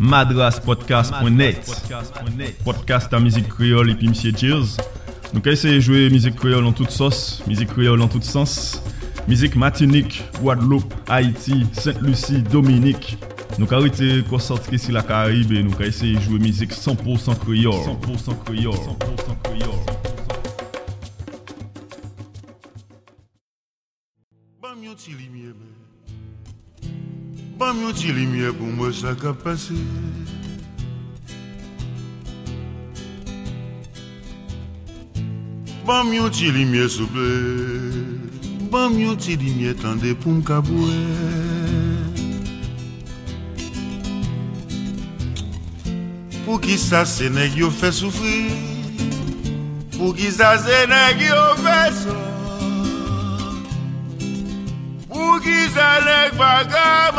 madraspodcast.net Podcast à musique créole et puis Monsieur Cheers. Nou ka eseye jwe mizik kreol an tout sos, mizik kreol an tout sens, mizik Martinique, Guadeloupe, Haiti, Saint-Lucie, Dominique. Nou ka rete kwa sort ki si la Caribe, nou ka eseye jwe mizik 100% kreol. 100% kreol. 100% kreol. Fèm yon ti limye pou mwen sa ka pase. Bam yon ti limye souple. Bam yon ti limye tande pou m ka Pou ki sa se neg yo fè soufri? Pou ki sa se neg yo fè soufri? Pou ki sa neg bagay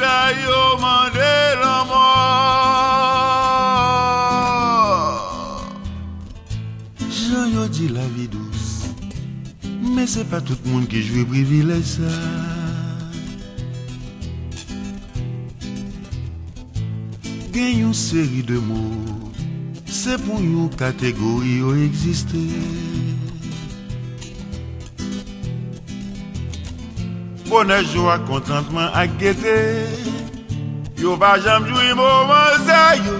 sa yo mande la vie douce Mais c'est pas tout le monde qui joue privilège ça. Gen yon série de mots C'est pour yon catégorie yo exister Bonè jwa kontantman ak gete Yo pa jamjou imo manzay yo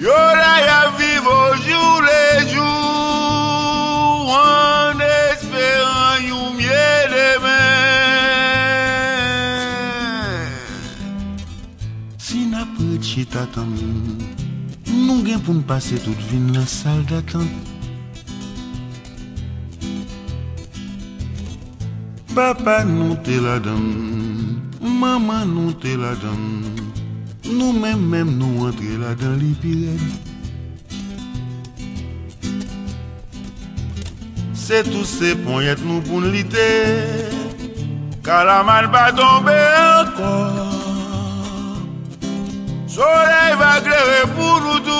Yo la ya vivo jou le jou An esperan yon mye demen Si na pe chita tan Nou gen pou n'pase tout vin la sal datan Papa nou te la dan, maman nou te la dan, nou men men nou entre la dan li piret. Se tou se pon yet nou pou nlite, kalaman ba tombe ankon. Soleil va glere pou nou tout,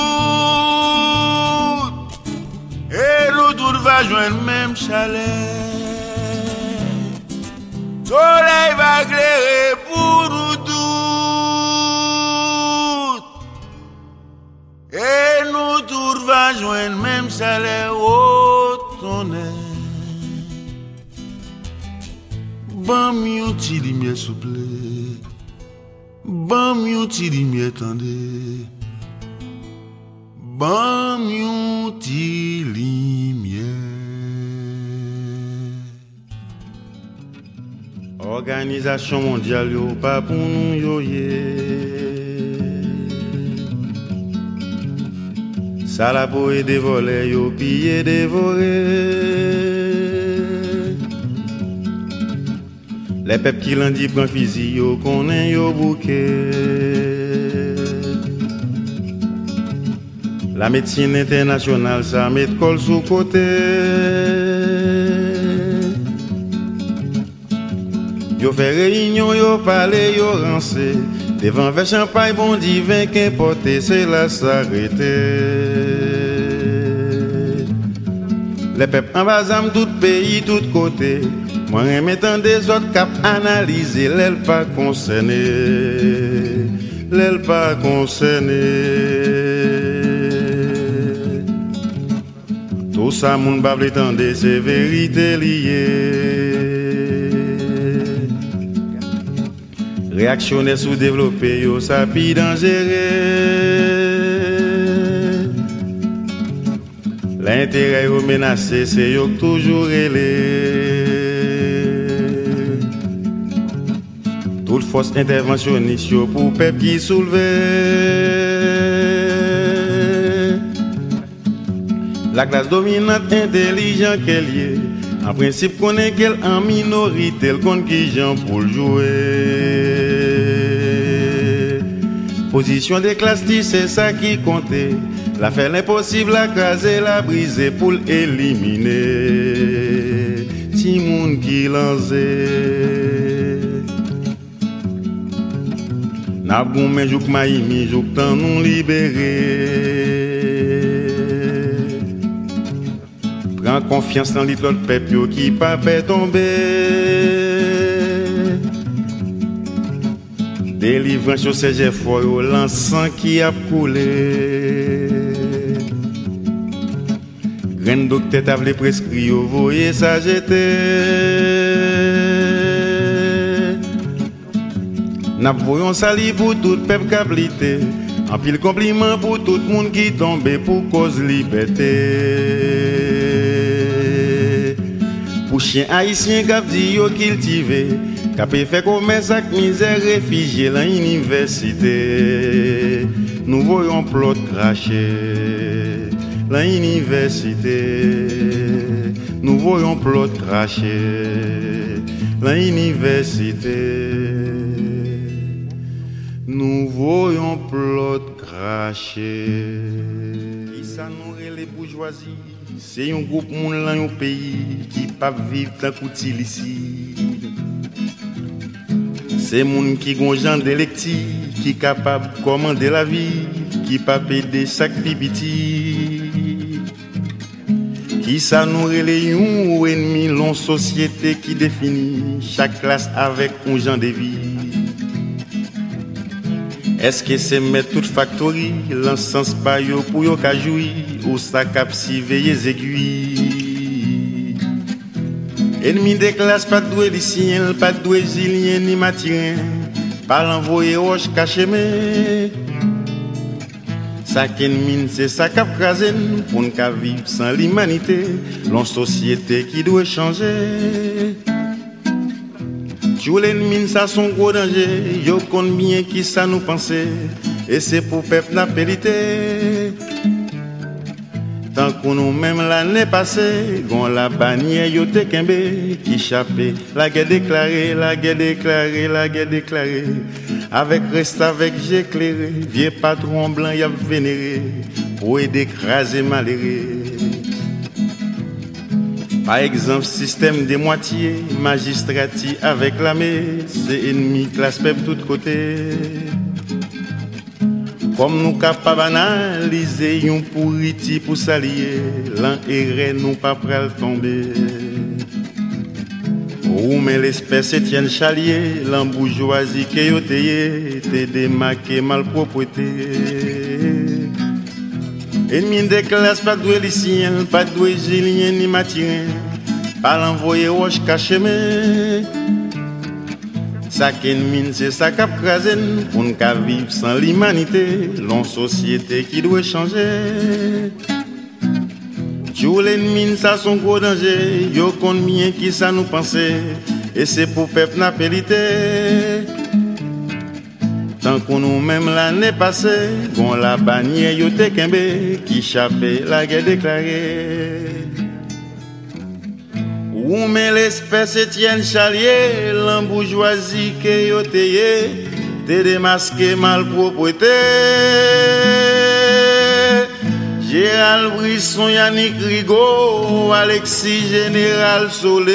e nou tout va jwen menm chalet. Soleil va éclairer pour nous tous. Et nous tous va joindre même salaire au tonnerre. Bam yon ti lumière souple. Bam yon ti lumière tendez. Bam yon ti lumière. Organisation mondiale yo pa pou nou yo ye. Sa la pou e devole yo piye devore Les pep ki lundi pran fizi yo konen yo bouke La médecine internationale sa met kol sou kote Yo fè réunion, yo pale, yo ranse Devan fè champagne, bon divin Qu'importe, c'est la s'arrêter Les pep en bazam, tout pays, tout côté. Moi, remettant des autres cap analyser L'aile pas concerné. L'aile pas concerné. Tout ça, moun bable tende, c'est vérité liée Réactionnaire sous-développé, yo sapi dangereux. L'intérêt yo menacé, c'est toujours élé. Toute force interventionniste yo pour peuple qui soulever. La classe dominante intelligent qu'elle est. En principe, connaît qu'elle en minorité, elle compte qui gens pour le jouer. Position des classes, c'est ça qui comptait. La faire l'impossible, la craser, la briser pour l'éliminer. Si moun qui lancé. N'a goumé jouk maïmi, jouk tan nous libérer. Prends confiance dans l'autre peuple qui pas fait tomber. Délivrant sur ces efforts, l'encens qui a coulé. Graine docteur t'a prescrit, vous voyez ça jeter. N'a voyons sali pour tout peuple cablité. En pile compliment pour tout le monde qui tombe pour cause liberté. Pour chien haïtien qui dit yo cultivé, qui fait commerce avec misère réfugié dans l'université. Nous voyons plot cracher l'université. Nous voyons plot cracher l'université. Nous voyons plot cracher. Qui ça nourrit les bourgeoisies? C'est un groupe monde dans un pays qui pas vivre dans coutil ici. C'est moun qui gon gens d'électi, qui capable de commander la vie, qui pas des sacs pipiti. Qui ça nourrit les ou ennemis, l'on société qui définit chaque classe avec un genre de vie. Est-ce que c'est mettre toute factory, l'encens pas yo pour yo ou sa cap si veillez aiguilles? Ennemi des classes, pas doué lycéen, pas doué zilien ni matien, pas l'envoyer roche caché mais. Ça mine, c'est ça cap crasen pour ne vivre sans l'humanité, l'en société qui doit changer. Jou les mines, ça son gros danger. Yo compte bien qui ça nous pensait. Et c'est pour peuple n'a périté. Tant qu'on nous même l'année passée, gon la bannière yo te kembe qui chapé. La guerre déclarée, la guerre déclarée, la guerre déclarée. Avec reste avec j'éclairé, vieux patron blanc y a vénéré pour aider écraser malheureux. Par exemple, système des moitiés, magistrati avec l'armée, c'est ennemi, classe peuple tout côté. Comme nous un pourriti pour s'allier, l'un et nous pas prêt tomber. Ou mais l'espèce Etienne Chalier, l'embourgeoisie qui est t'es démarqué malpropreté. Ennemi des classes, pas doué lycéen, pas doué gilien ni matin, pas l'envoyer roche caché mais. Ça mine, c'est ça cap crasen, pour ne vivre sans l'humanité, l'on société qui doit changer. Tous les mines, ça son gros danger, yo bien qui ça nous pensait, et c'est pour peuple n'a Tant qu'on nous même l'année passée, bon la bannière yo te kembe, qui chapé la guerre déclarée. Ou mais l'espèce Etienne Chalier, l'embourgeoisie que yo te te démasqué mal propreté. Gérald Brisson, Yannick Rigaud, Alexis Général Solé.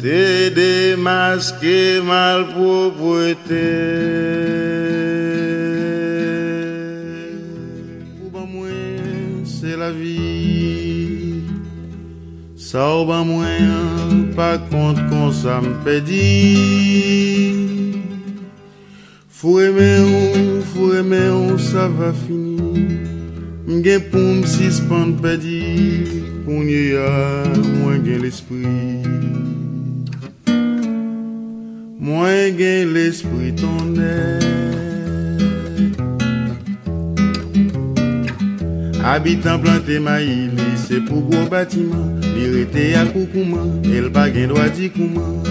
T'es démasqué malpropreté. Pour moi, c'est la vie. Ça au bas moi, pas compte qu'on ça me pédit. Faut aimer ou, faut aimer ou, ça va finir. M'gen pour m'suspendre pédit. Qu'on y a, moins l'esprit. Moi gain l'esprit ton Habitant planté maïli, c'est pour gros bâtiment. L'irrité à coucouma, et le baguin doit dire comment.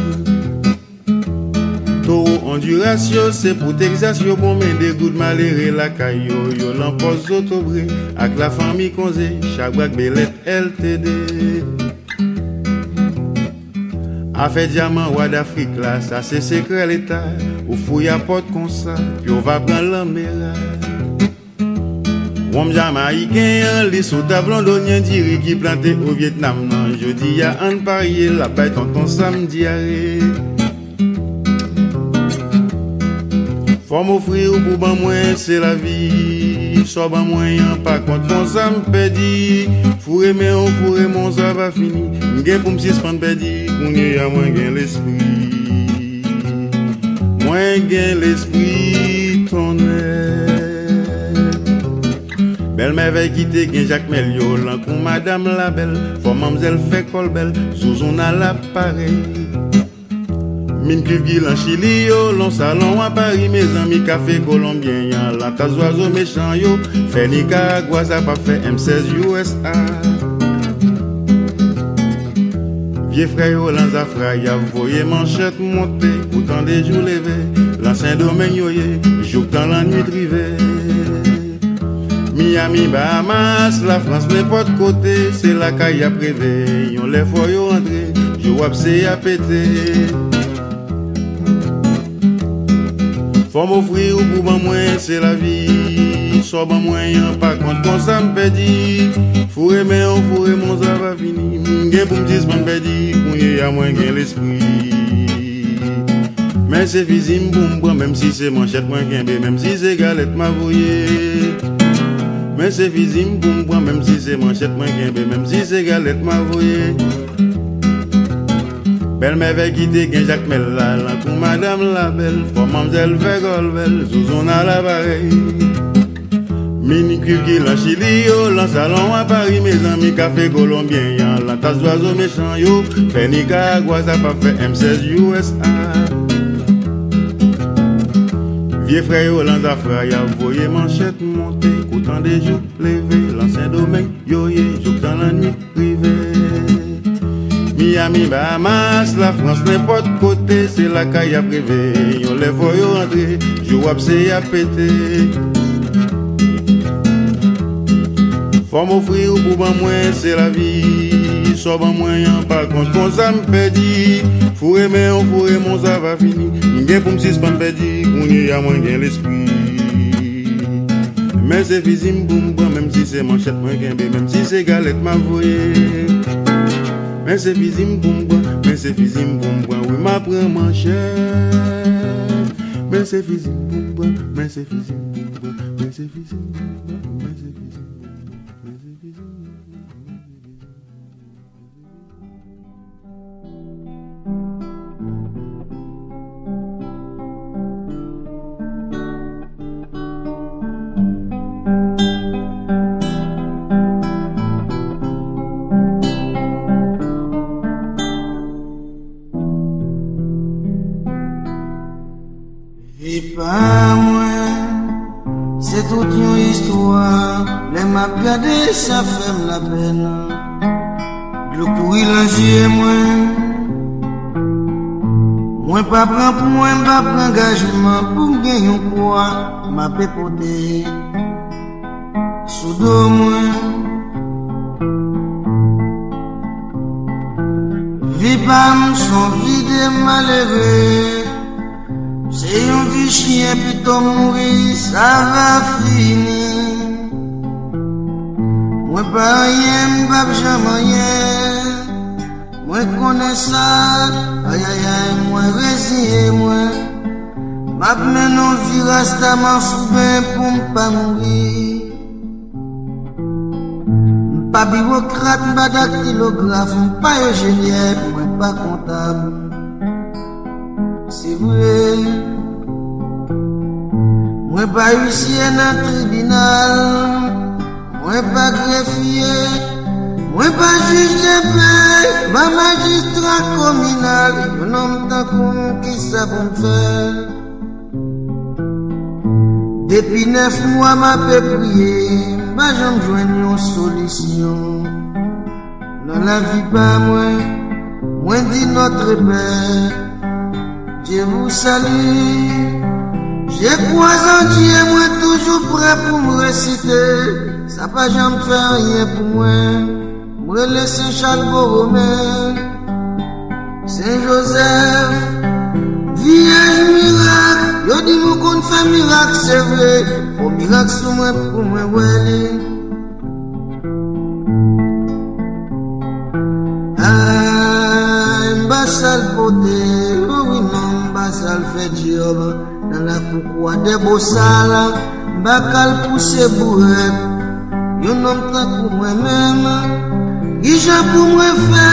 Taureau enduration, c'est pour Texas, yo bon men des gouttes maléré la caillou, yo l'empose autobré, avec la famille conzé, bac belette LTD. Affaire diamant roi d'Afrique là, ça c'est secret l'état. Ou fouille à porte comme ça, puis on va prendre mer. Wom jamaïcain, les soldats londoniens diri qui planté au Vietnam. Non, je dis y'a un parier, la bête tonton samedi arrêt. Faut m'offrir pour ban moins, c'est la vie. Soit ban moyen, pas contre mon ça m'pédit. Fourré mais on fourré mon ça va fini. M'gain pour m'suspendre pédit, qu'on y a moins gain l'esprit. Mwen gen l'esprit tonnerre Belle merveille qui te gen Jacques Melio Lankou madame la belle Fò mamzel fait kol bel Souzon a l'appareil Min cuve gilan chili yo Lon salon à Paris. Mes amis café colombien Yan la tas oiseau méchant yo. Fait Nicaragua ça pas fait M16 USA Vieux frère yo lan zafra Ya voye manchette monter Autant des jours levés. L'ancien domaine yo ye Jouk dans la nuit privée Miami, Bahamas, la Frans, nepot kote Se la ka ya preve, yon le fo yo andre Yo wap se ya pete Fom ofri ou pou ban mwen, se la vi So ban mwen yon pa kont kon sa mpedi Fure men ou fure mon zava fini Mgen pou mtis man pedi, kounye ya mwen gen l'esprit. Men se fizim pou mbran, menm si se manchet mwen genbe, menm si se galet ma voye Mais c'est physique pour moi, même si c'est manchette, moi guimbe, même si c'est galette, ma voyée. Belle merveille qui te gain Jacques Mella, là pour madame la belle, faut mademoiselle Vegol belle, Zouzon à la pareille. Mini cuve qui la Chili, yo, la salon à Paris, mes amis, café colombien, yan, la tasse d'oiseau méchant, yo, fait Nicaragua, ça pas fait M16 USA. Vieux frère, yo, lan zafra, ya voyé manchette monter, autant des jours levés, l'ancien domaine, yo, ye, joue dans la nuit privée. Miami, Bahamas, la France, n'importe côté, c'est la caille à privé. Yo, les voix, yo, rentrer, yo, wap, c'est à péter. Faut m'offrir ou pour ban moins, c'est la vie. Soit ban moyen, par contre, quand ça me pédit. Faut aimer, on faut aimer, ça va finir. M'gen pour m'sis pas me pédit, qu'on y a moins gain l'esprit. Mais c'est physique, boum, boum, même si c'est manchette, moins gain, même si c'est galette, ma voyée. Mais c'est physique, boum, boum, mais c'est physique, boum, boum, oui, ma prend manchette. Mais c'est physique, boum, boum, mais c'est physique, boum, boum, mais c'est physique, boum, boum, La prangajman pou gen yon kwa Ma pe pote Sou do mwen. Vi pam son vide malere. Se yon vi chien pito mouri Sa va fini. Mwen pa yen bab jaman yen. Mwen kone sa Ayayay mwen reziye mwen. Map menon viras ta man souben pou mpa mouri. Mpa birokrat, mpa daktilograf, mpa yo jenye pou mpa kontab Se vwe, mwen pa yusye nan tribunal Mwen pa grefye, mwen pa juj de pley Mpa magistrat kominal, mwen an mta koum ki sa pou mfe. Depuis neuf mois m'a fait prier. Pas j'en joindre une solution. Dans la vie pas moi. Moi dit notre Père. Dieu vous salue. J'ai croisé en Dieu, moi toujours prêt pour me réciter. Ça pas jamais faire rien pour moi. Moi le Saint Charles Borromée, Saint Joseph, Vierge Yo di mou kon fè mirak se vre Fò mirak sou mwen pou mwen wèle Ay, mba sal pote Loui nan mba sal fè diob Nan la koukwa de bosal Mba kal pousse bouret. Yo nan mta pou mwen mèm Gija pou mwen fè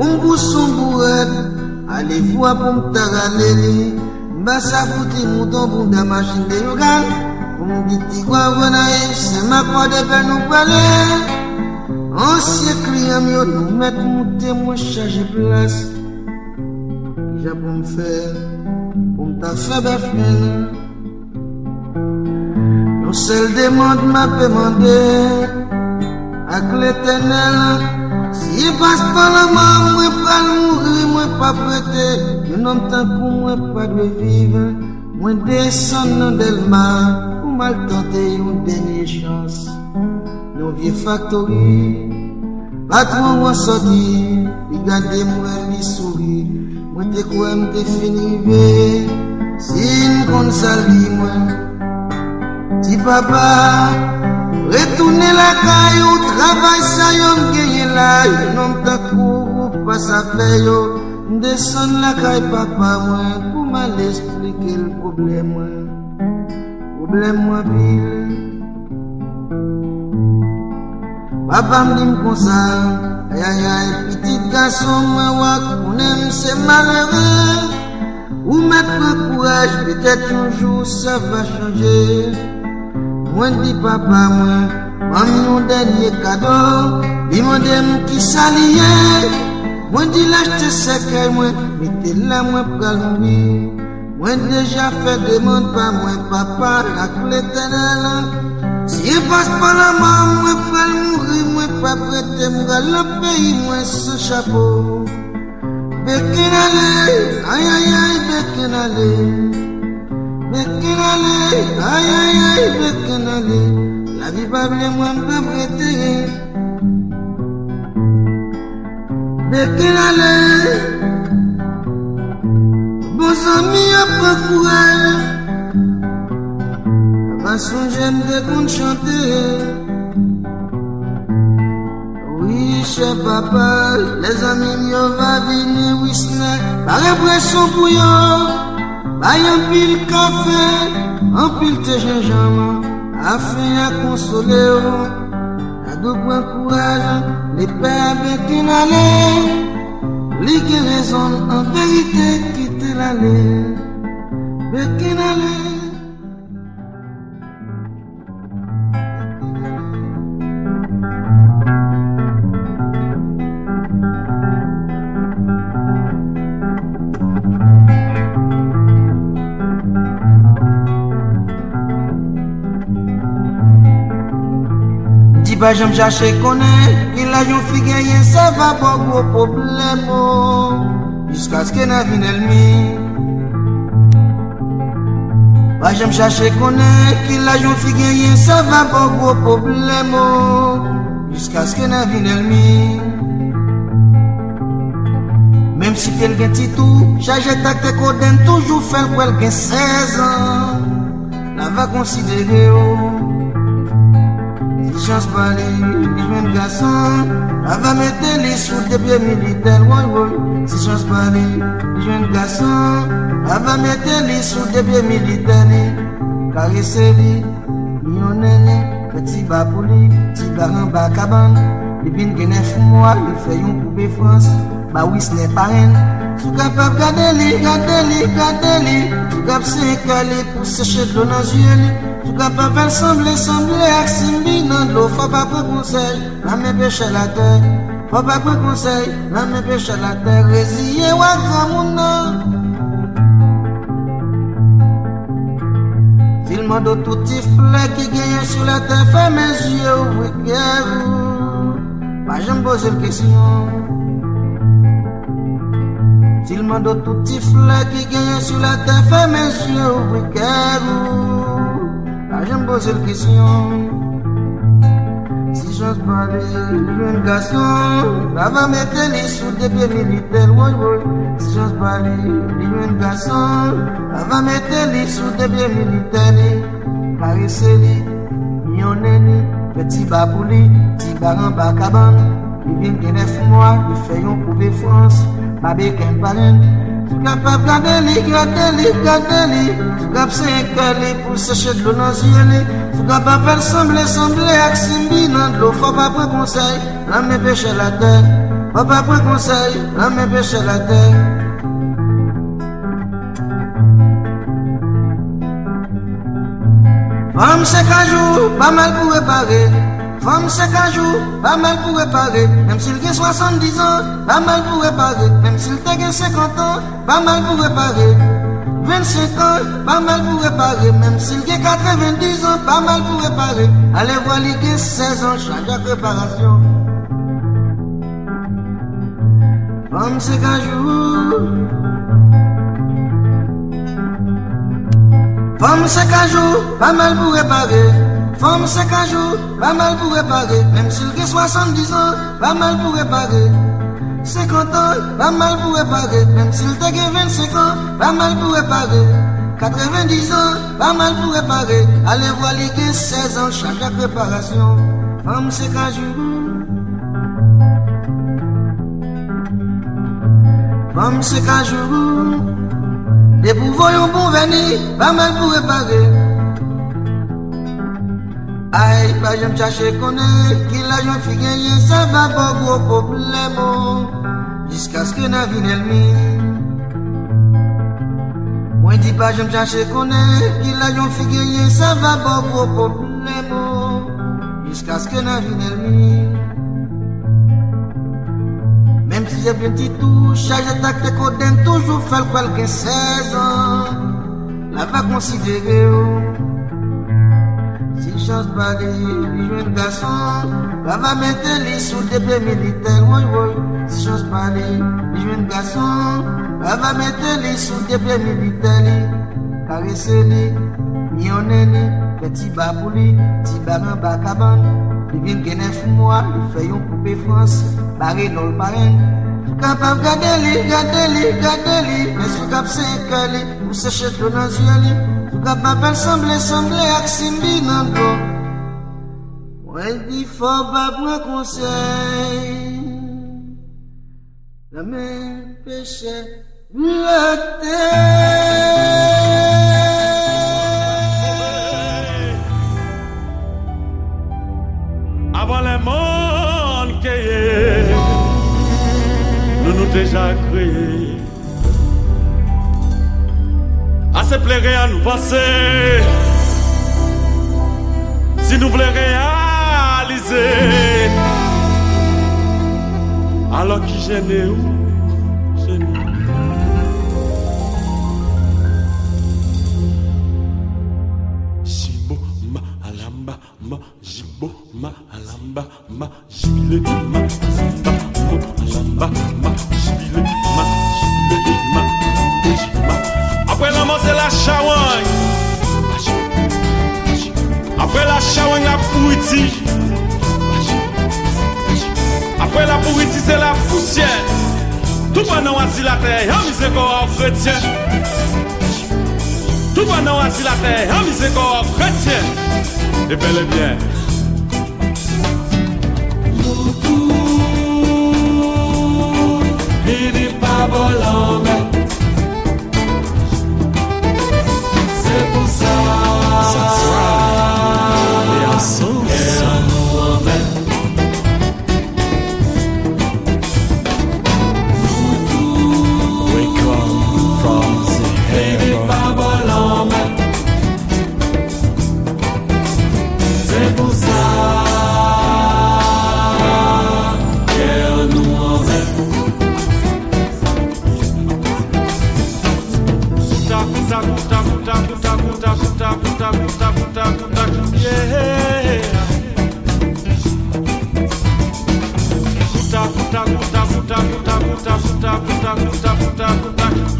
Ou mbou son bouret Ale vwa pou mta raneli Basa pouti mouton pou damajin de lugan Pou mditi kwa vwanaye Sema kwa depe nou pale. Ansye kriyam yo nou met mouti mwen chaje plas. Kija pou mfe Pou mta febe fmen Nou sel demande ma pemande Ak l'Etenel Si yi pas pa la man mwen pal mouri. mwen pa prete Yon nom tan pou mwen pa dwe vive. Mwen desen nan delma Pou mal tante yon denye chans. Non vie faktori Patron mwen soti Li gade mwen li souri. Mwen te kwen te finive Sin kon sali mwen. Ti papa Retourne la caille, travail ça y est, la, non t'as couru, pas sa paye, Mdesan la kay papa mwen pou ma l'esplike l problem mwen. Problem mwen pil Papa mdim konsa Ayayay pitit gason mwen wak konen se malere. Ou met mwen kouraj petet yonjou sa va chanje. Mwen di papa mwen Mwen yon denye kado Bi mwen dem ki salye Mwen di lachte sekay mwen, mite la mwen pral mwi Mwen deja fe deman pa mwen papa ak letenel Si e pas pa la man mwen pral mwi, mwen pa prete mwen la peyi mwen se chapo Bekin ale, ayayay bekin ale. Bekin ale, ayayay bekin ale. La vi bable mwen pa prete. Bekelale Bon zami apre kourel Mason jen de kon chante Oui, che papa Le zami nyo va vini wisne Pare preson pou yo. Bay an pil kafe An pil te jenjama Afen a konsole yo À double courage, les avec une allée, les raison en vérité quitter l'allée, avec une allée. Di pa jom chache konen, il a yon fi genyen, se va bo gwo problem jiska ske nan vin elmi. Pa jom chache konen, il a yon fi genyen, se va bo gwo problem jiska ske nan vin elmi. Mem si fel gen titou, chaje tak te koden, toujou fel kwel gen 16 an la va konsidere yo. Chans pale, li jwen gason La va mette li sou debye militel woy woy. Si chans pale, li jwen gason La va mette li sou debye militel Karese li, li yon nene Peti ba pou li, ti baran ba kaban Li bin genen fou mwa, li fe yon be frans. Ba wis ne paren. Sou kapap gade li, gade li, gade li. Sou kap se ekale pou seche do nan zye li. Tout ka pa vel semble, semble ak simbi nan lo Fwa pa pou konsey, la me peche la ter Fwa pa pou konsey, la me peche la ter Reziye wak ramoun nan Filman do touti fle ki genye sou la ter Fè men zye ou wik ou Pa jen boze l kesyon Filman do touti fle ki genye sou la ter Fè men zye ou wik gerou A jen pose l kisyon Si jons pale Joun gason Bava mette li sou depe militel woy woy Si jons pale Joun gason Bava mette li sou depe militel Parise li Nyone li Peti babou li Ti baran bakaban Li vin genef mwa Li feyon pou be frans Babe ken paren Gap ap gade li, gade li, gade li. Gap se ekwe li pou seche dlo nan zye li. Gap ap el semble, semble ak simbi nan dlo Fwa pa pre konsey, la me peche la ten Fwa pa pre konsey, la me peche la ten Fwa mse kajou, pa mal pou repare. Femme c'est qu'un jour, pas mal pour réparer. Même s'il a 70 ans, pas mal pour réparer. Même s'il a 50 ans, pas mal pour réparer. 25 ans, pas mal pour réparer. Même s'il a 90 ans, pas mal pour réparer. Allez voir les 16 ans, chaque réparation. Femme c'est qu'un jour. Femme c'est qu'un jour, pas mal pour réparer. Femme c'est qu'un jour, pas mal pour réparer. Même s'il a 70 ans, pas mal pour réparer. 50 ans, pas mal pour réparer. Même s'il a 25 ans, pas mal pour réparer. 90 ans, pas mal pour réparer. Allez voir les 16 ans, chaque réparation. Femme c'est qu'un jour. Femme c'est qu'un jour. Des pouvoirs bon venir, pas mal pour réparer. Ay, pa jom chache konen Ki la jom fi genye Sa va bo gwo problemo Jiska skre nan vi del mi Mwen di pa jom chache konen Ki la jom fi genye Sa va bo gwo problemo Jiska skre nan vi del mi Mem si jep jen ti tou Chaje tak te koden Toujou fel kwel gen sezon La va konsidere yo Si chans bade, li jwen gason La va mette li sou deple militer woy woy. Si chans bade, li jwen gason La va mette li sou deple militer li. Karese li, yone li Peti ba pou li, ti baran baka ban Li vin genen fou mwa, li feyon poupe frans Bare nol maren Kapap gade li, gade li, gade li Mè sou kap se ke li, ou se chet lo nan zye li. Tout capable sembler, sembler, Simbi dos. Moi, il dit, faut pas prendre conseil. La main péché, le Avant le monde qui est, nous nous déjà créés. Assez plairait à nous passer. Si nous voulons réaliser, alors qui gêne où? Gêne. Jimbo, ma, alamba, ma, jimbo, ma, alamba, ma, jibile, ma, Après la pourritie, c'est la poussière. Tout pendant assis la terre, y'a misé corps chrétien. Tout pendant assis la terre, y'a misé corps chrétien. Et bel et bien. Pas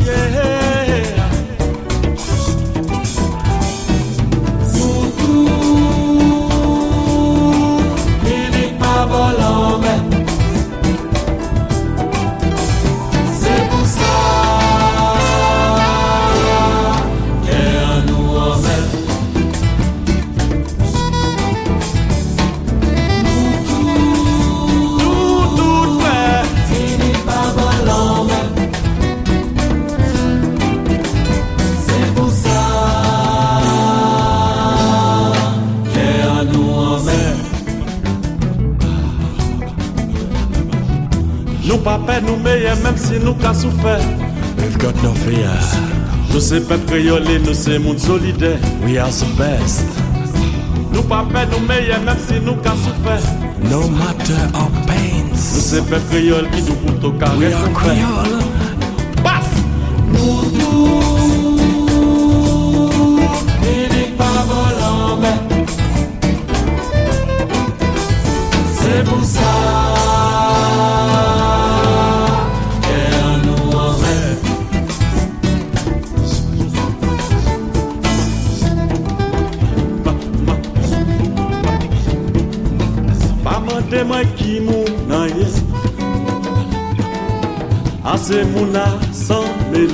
Yeah. paix nous meilleur même si nous qu'à souffert. We've got no fear. Nous c'est peuple créolé, nous c'est monde solidaire. We are the best. Nous pas paix nous meilleur même si nous qu'à souffert. No matter our pains. Nous c'est peuple créole qui nous coûte au carré. We are créole.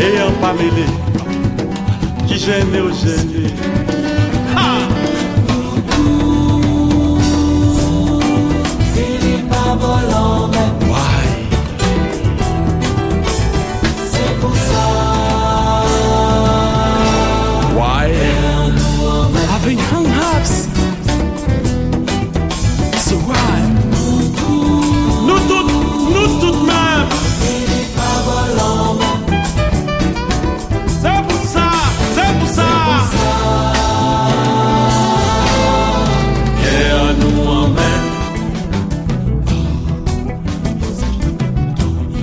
E eu pamédé qui gêne au. Ah Filipa Abolon,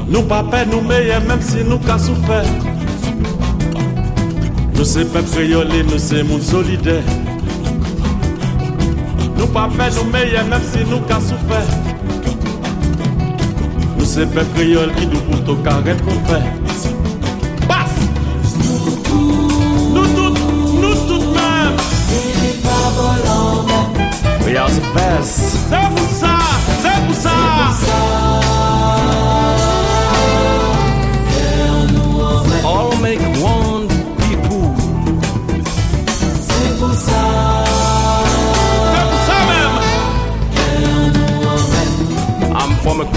Nous pas peur, nous meilleurs, même si nous qu'à souffert. Nous c'est peuple créole, nous c'est monde solidaire. Nous pas peur, nous meilleurs, même si nous qu'à souffert. Nous c'est peuple créole qui nous pour tout carré qu'on fait. Passe! Nous toutes, nous toutes mêmes. We are the best.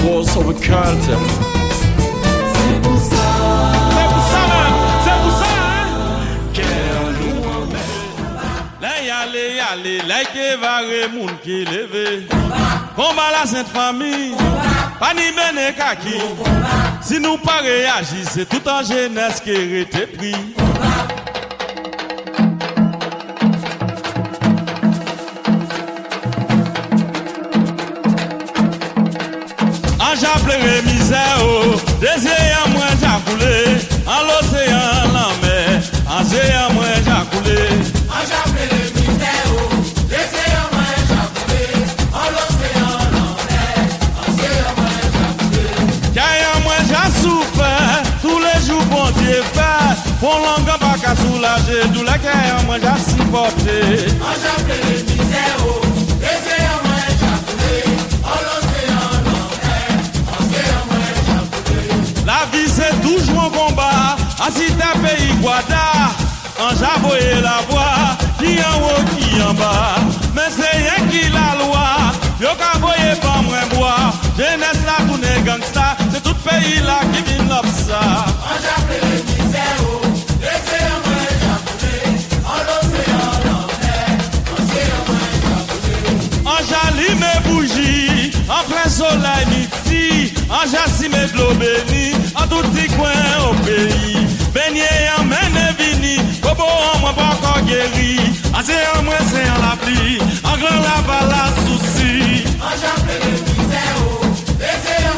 I'm from a cause of a culture. C'est pour ça. C'est pour ça. hein. Là y aller, aller, qui moun qui la sainte famille. Pas ni bene kaki. Si nous pas c'est tout en jeunesse qui été pris. La guerre moi j'ai supporté. La vie c'est toujours un combat, ainsi ta pays Guada, en j'avoyé la voix, qui en haut, qui en bas, mais c'est rien qui la yo ka voye la tourne gangsta, c'est tout pays là qui vient l'op en Allume bougie, an plen solay miti, an jasime blo beni, an touti kwen o peyi. Benye yon mene vini, bobo an mwen pa kon geri, an se an mwen se an la pli, an glan la bala souci. An jan ple de mizè o, de se an.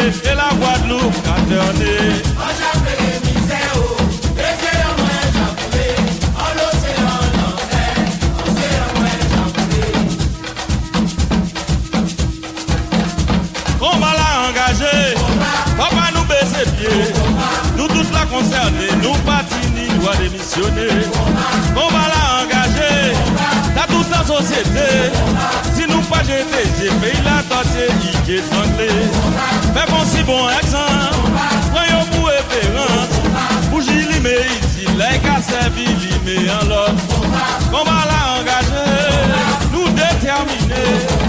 nous toutes la concernés, nous patini, doit démissionner. Combat la engagé, t'as toute la société. Si nous pas jeter, j'ai pays la tâche, il est anglais. Fais bon si bon exemple, voyons pour référence. Bougie limé ici, les cas servi limé en l'autre. Combat la engagé, nous déterminés.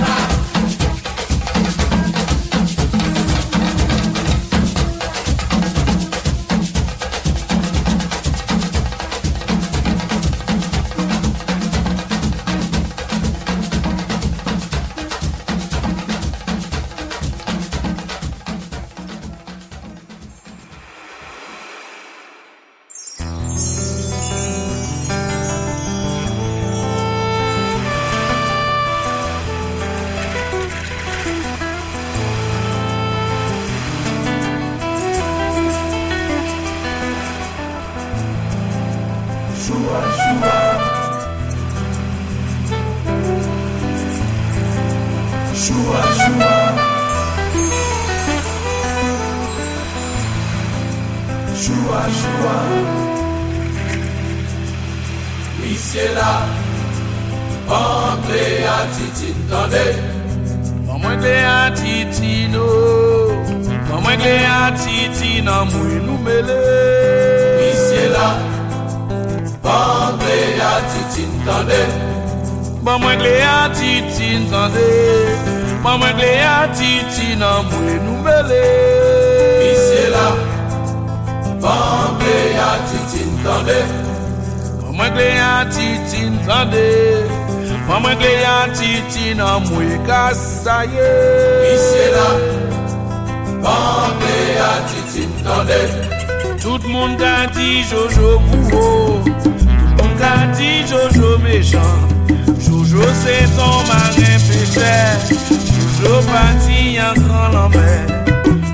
Jojo pati yon gran l'envers.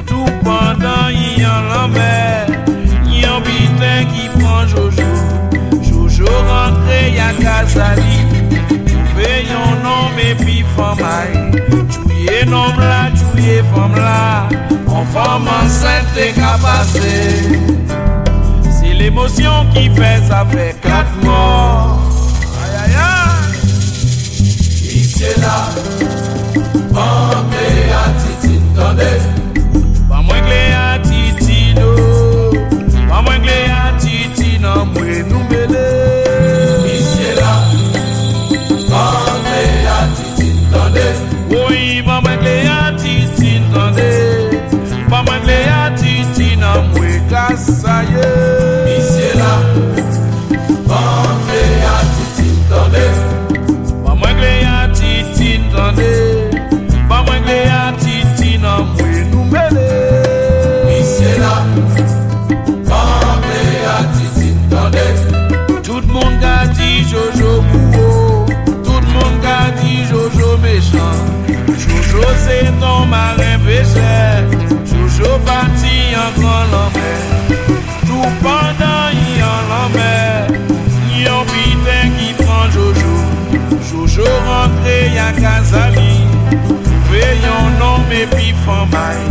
Tout pendant yon l'envers. Yon bitin qui prend Jojo. Jojo rentre ya Kazali Trouve yon nom epi famay Chouye nom la, chouye fam la En femme enceinte et capassée C'est l'émotion qui fait ça fait quatre morts. Aïe aïe aïe. La Pample Koze ton marin peche Toujou pati an kon lanme Tou pandan yon lanme Yon biten ki pran Jojo. Jojo rentre yon kazali Ve yon nom epi famay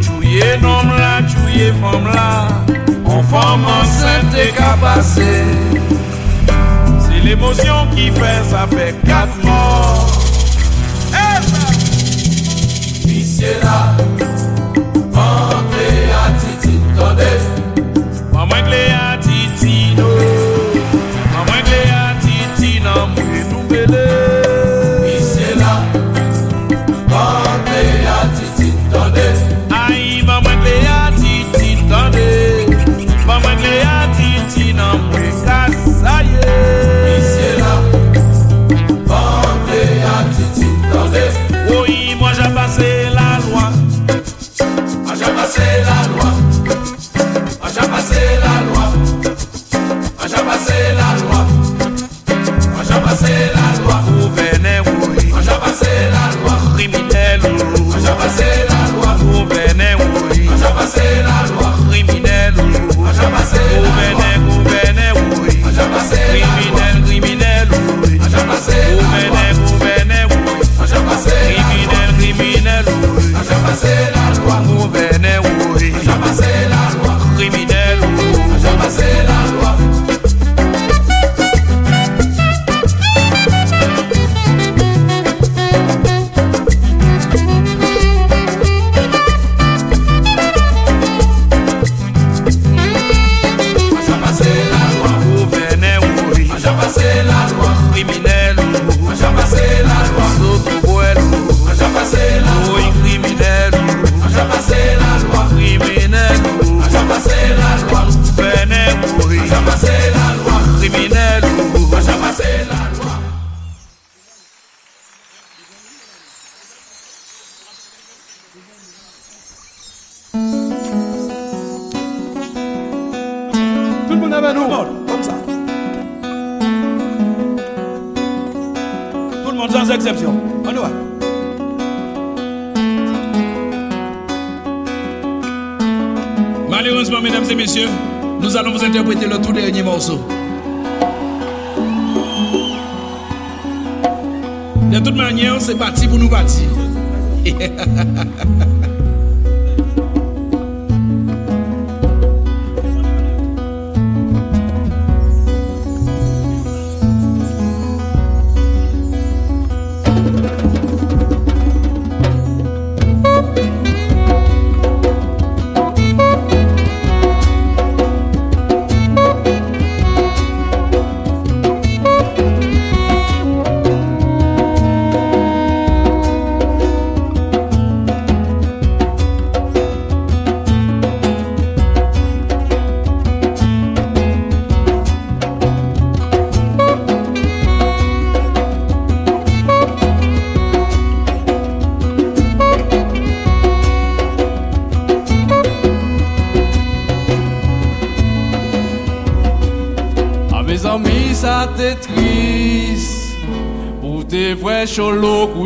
Chouye nom la, chouye fam la On fam ansente ka pase Se l'emosyon ki fe, sa fe kat mor será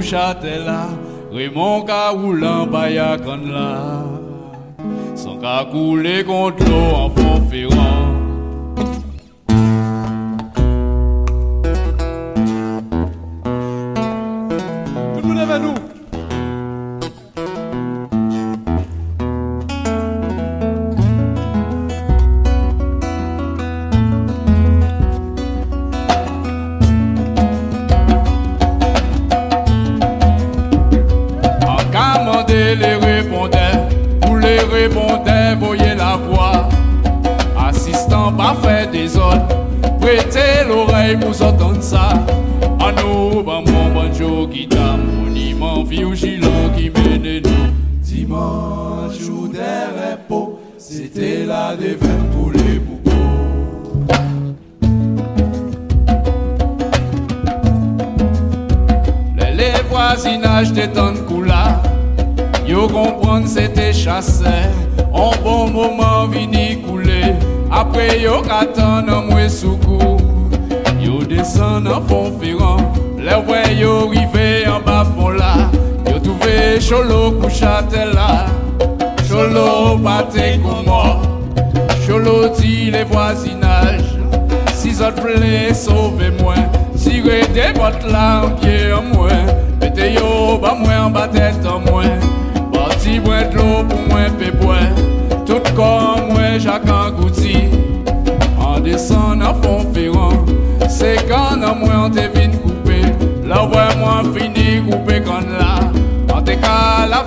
Chatela, Raymond Kaoulan, Bayakanla, sans qu'à couler contre l'eau en fond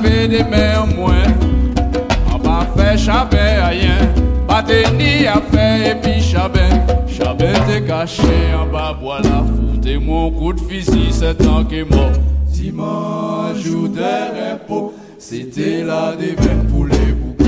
lavé des mains en moins. On pas fait chabin à rien. Pas de ni à faire et puis chabin. Chabin t'es caché en bas, voilà. foutre mon coup de fusil, c'est tant que mort. Dimanche ou des repos, c'était la pour les poulet.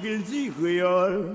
qu'il dit créole.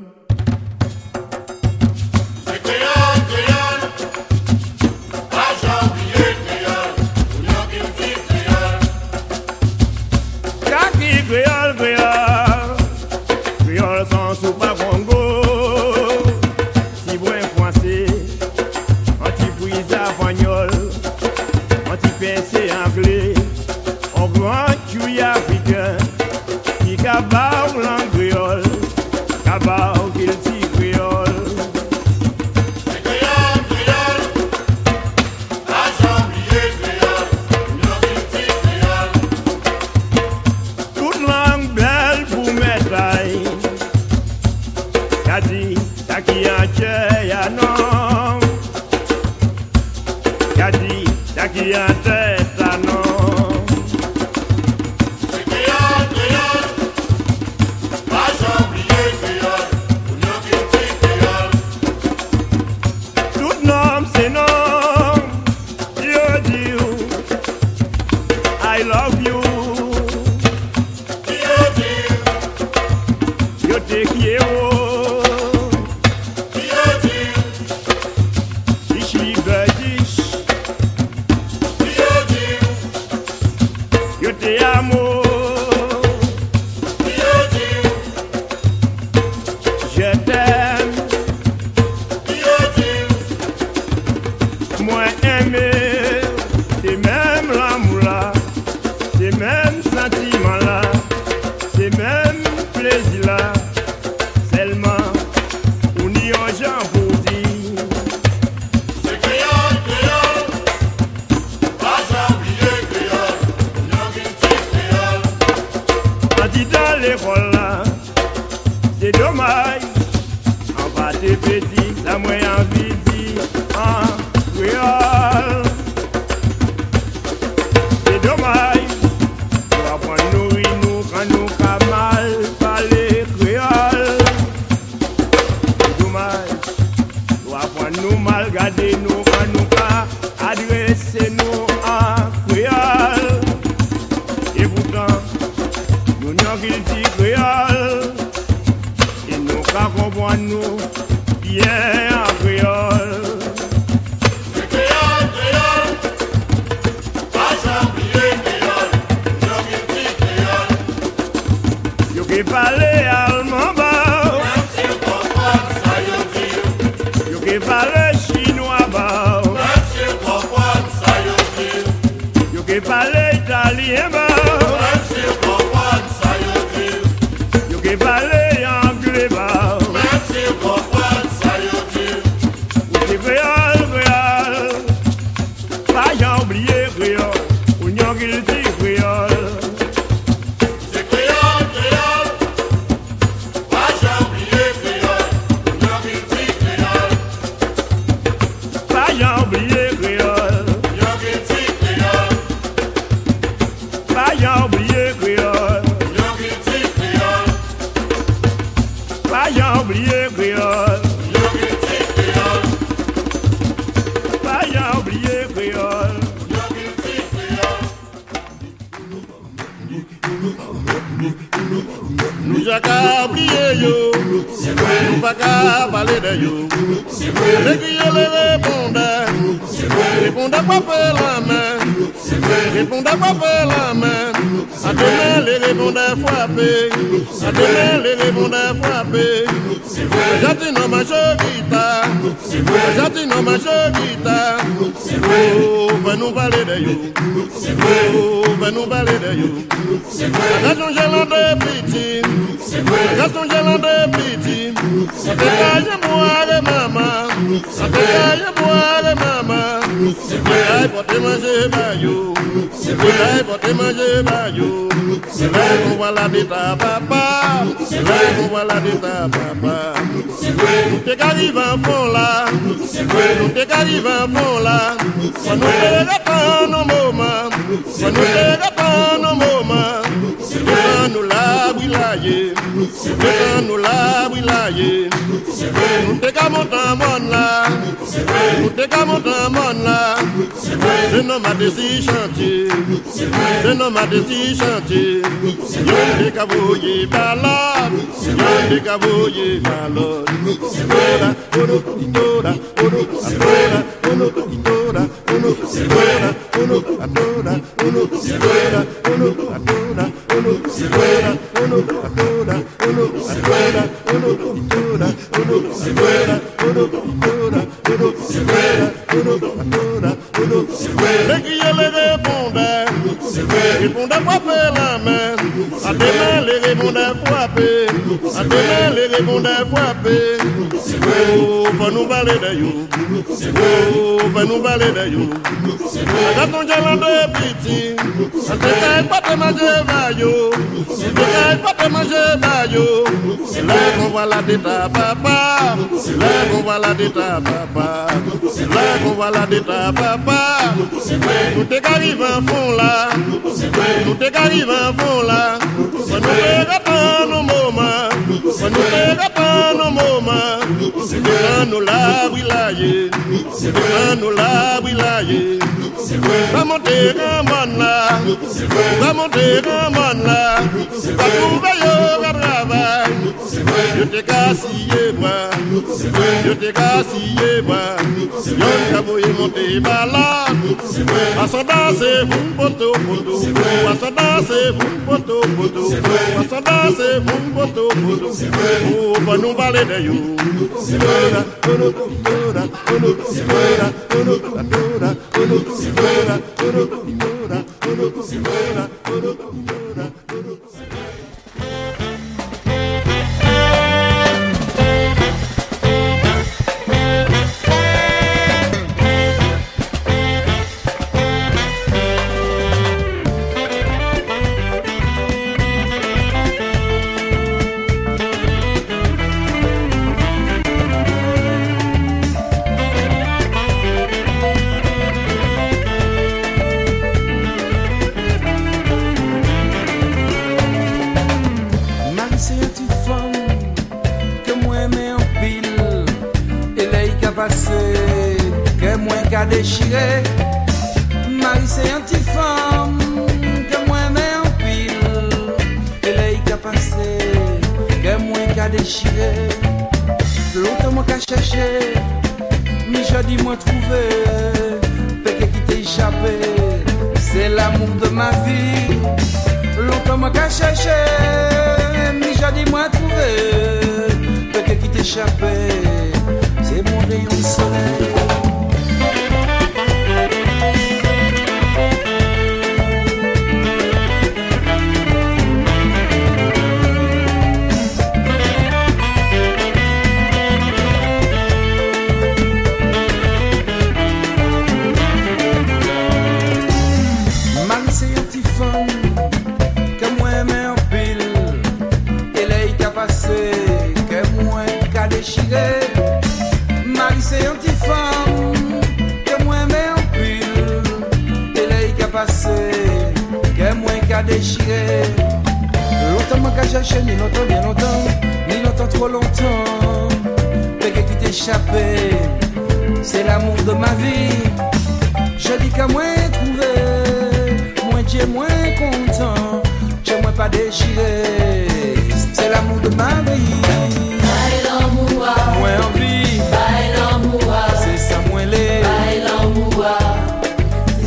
manger maillot. C'est vrai qu'on. C'est vrai qu'on voit la papa. C'est vrai qu'on voit la papa. C'est vrai qu'on t'est arrivé en fond là. C'est vrai qu'on t'est arrivé en fond là. Ça nous pas. Ça nous pas. Nous la wilaye, nous la wilaye, nous te camontons mon là, nous te camontons mon là, c'est non ma décis chantier, c'est non ma décis chantier, yo te cavoye balade, yo te cavoye balade, ora, ora, ora, ora, ora, ora, ora, unu silwera unu adona unu silwera unu adona unu qui les répondait répondait frapper la main à des mains les répondait frapper à des mains les répondait frapper Oh, va Jatunjalando ebiti, fond là, tout est fond là. Ça nous nos moments, ça nous nos moments. C'est nous là, là, c'est nous là, oui là. C'est vrai. dega mana, vamos dega mana, takumba yo garaba, yo te casiye ma, yo te casiye ma, yo cabo y monte bala, a soda se bum boto boto, a soda se bum boto boto, a soda se bum boto boto, o panu vale de yo, sibera, ono, ono, ono, sibera, ono, ono, ono, sibera, ono Segura, segura, segura, segura.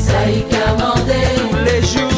Tous les jours,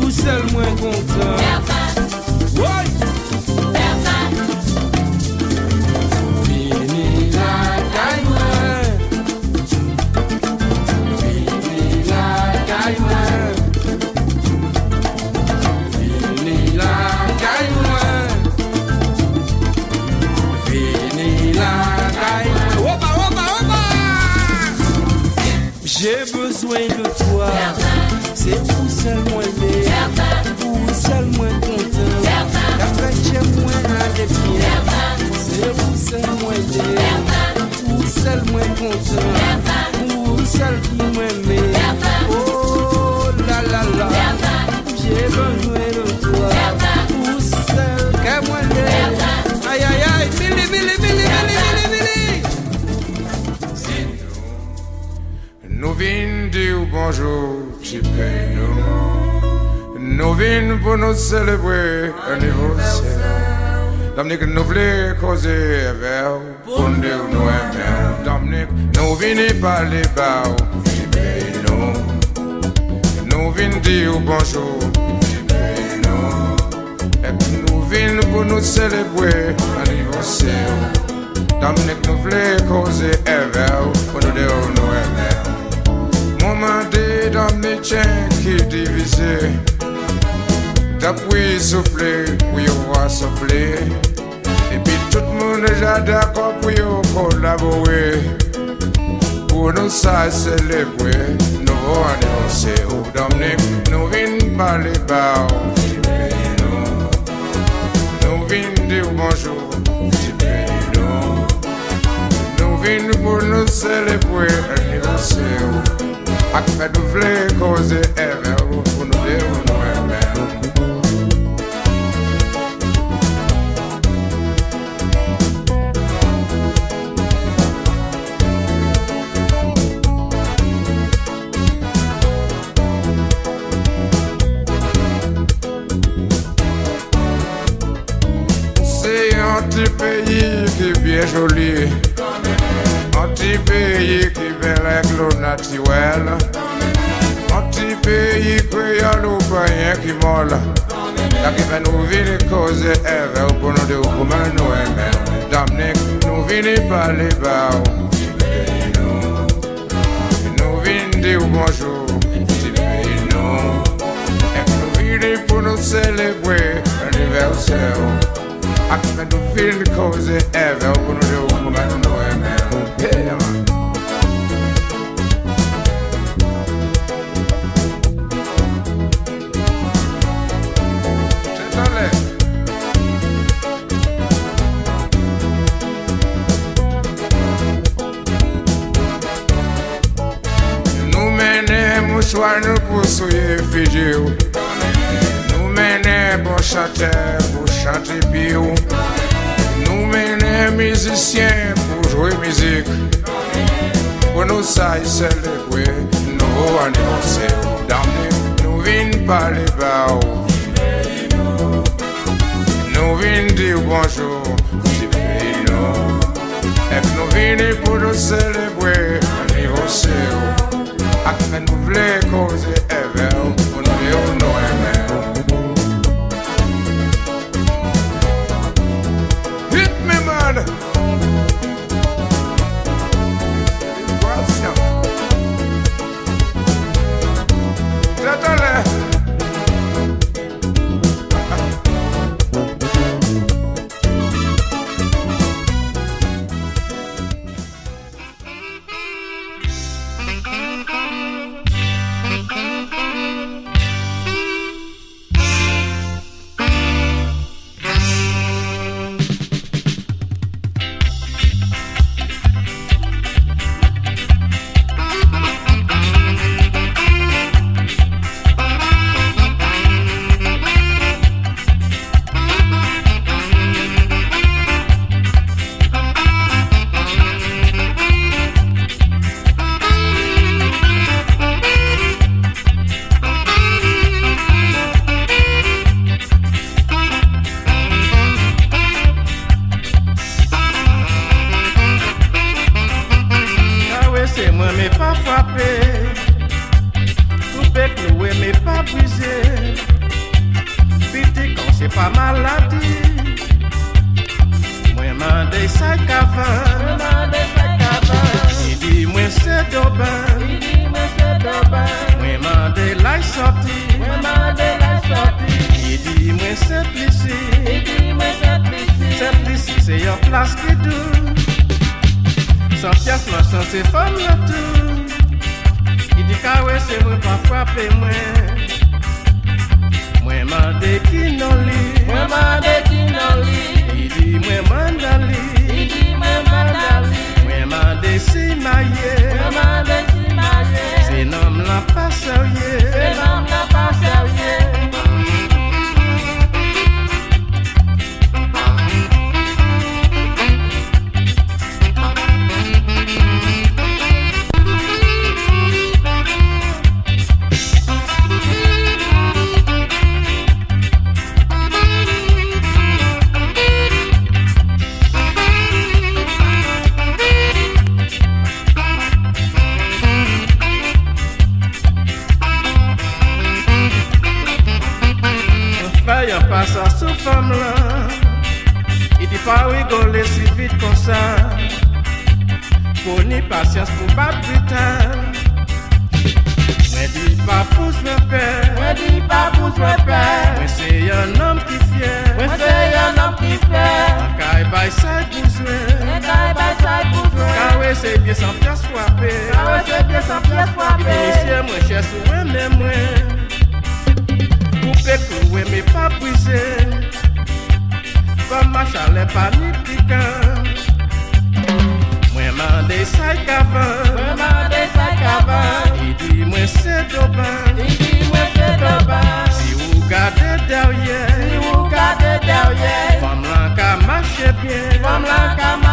Vous seul Vous seul moi content. Vous seul qui m'aime. Oh là là là. J'ai besoin de toi. Vous seul que moi les. Aïe aïe aïe. Billy, Billy, Billy, Billy, Billy, Billy. Nous vînes dire bonjour, petit pays, nous. Nous vînes pour nous célébrer anniversaire. Dominique, nous voulons causer vers pour nek Nou vini pale ba ou Vibe nou Nou vini di ou bonjou Vibe nou Ep nou vini pou nou selebwe Anivose ou Dam nek nou vle koze eve ou Pou nou de ou nou eve ou Mouman de dam ne chen ki divize Tap wii souple, wii wwa souple Epi tout moun deja dakop wii yo kolabore pou nou sa selebwe Nou anonse ou domnek Nou vin pale ba ou Fibre nou. Nou vin di ou bonjou Fibre nou. Nou vin pou nou selebwe Anonse ou Ak fè nou vle koze evè ye joli An ti peyi ki belek lo natiwel An ti peyi kreyan ou bayen ki mol. La ki men nou vini koze eve ou kono de ou koumen nou emen Damnik nou vini pali ba ou. Nou vini de ou bonjou. Ek nou vini pou nou selebwe Aniversè ou. I got the feeling cozy ever. I'm gonna do what I know and now. Hey, man. Soir no curso e fingiu No mené bom chateau chante piyo Nou mene mizisyen pou jwe mizik. Pou nou sa y de Nou ane Damne nou vin pale ba ou. Nou vin di ou bonjou Di peyi nou Ek nou vini pou nou selebwe de kwe Ane ou. Ak men nou vle koze e chalet panitika Mwen mande sa kavan Mwen mande sa kavan I di mwen se doban se doban Si ou gade derye Si ou gade bien.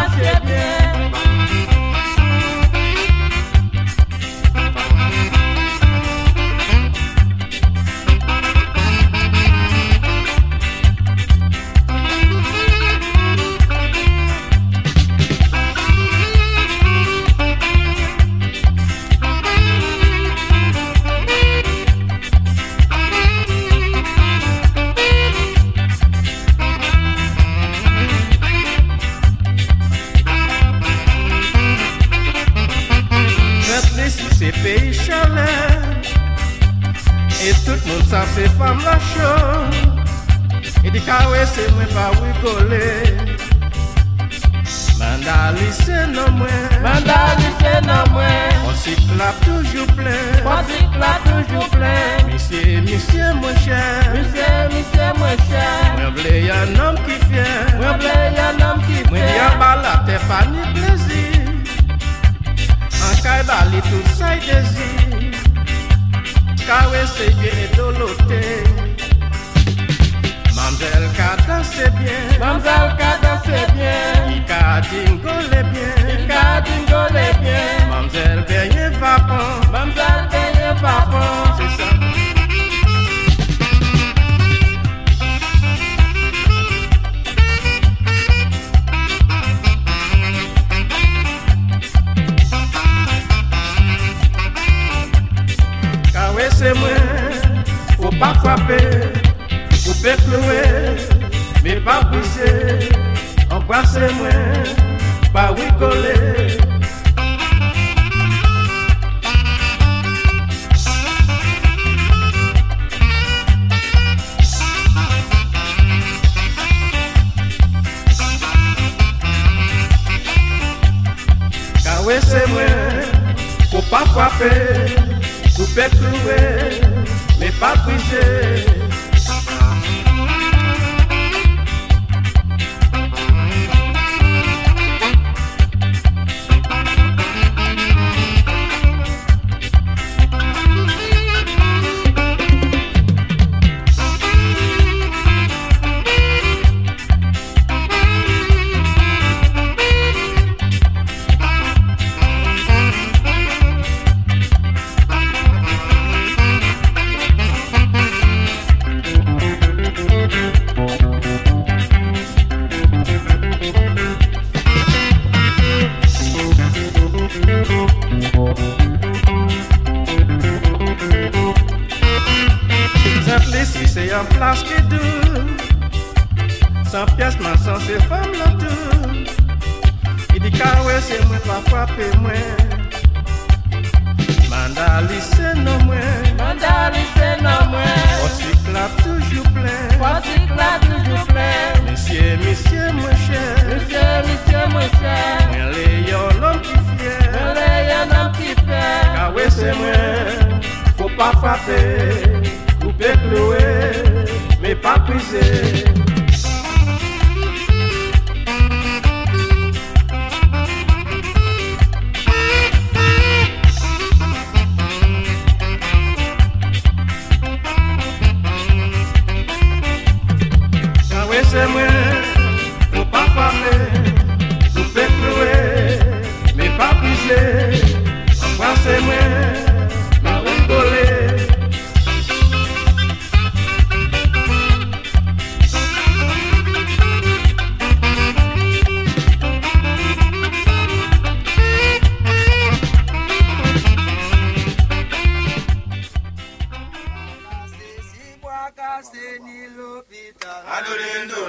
fair.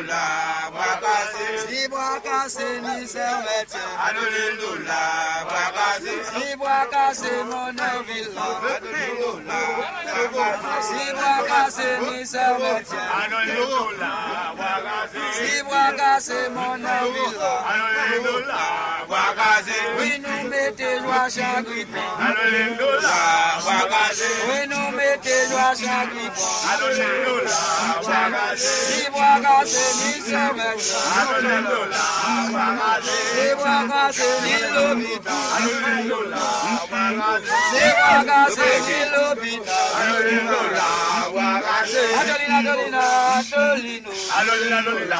la wakasi. Si wakasi. Sermeti Alulindula Babazi Sibwaka se Monavilla Alulindula Sibwaka se ni Sermeti Alulindula Babazi Sibwaka se Monavilla Alulindula Babazi We no mete lwa shagripa Alulindula Babazi We no mete lwa shagripa Alulindula Babazi Sibwaka se ni Sermeti Alulindula Sewagase nilobita, anurindola, wagase. Sewagase nilobita, anurindola, wagase. Adolina, adolina, adolino, adolina, adolina,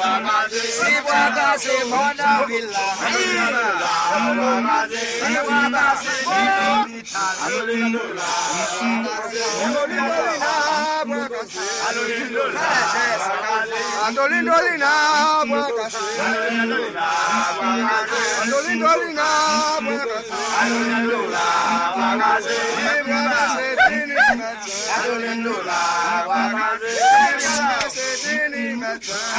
wagase. Sewagase mona villa, anurindola, wagase. Sewagase nilobita, anurindola, wagase. Adolina, adolina, adolino. Adolindo la Adolindo lina bwakasi Adolindo la bwakasi Adolindo lina bwakasi Adolindo la bwakasi Bwakasi tini Adolindo la bwakasi Bwakasi tini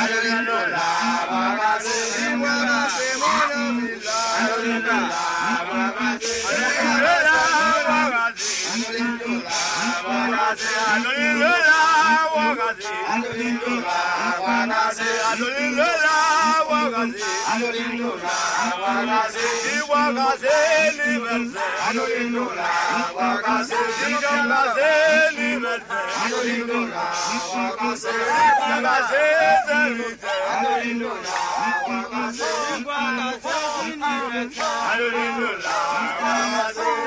Adolindo la bwakasi Bwakasi mono vila Adolindo la bwakasi I don't alolilola wakase alolilola wakase alolilola wakase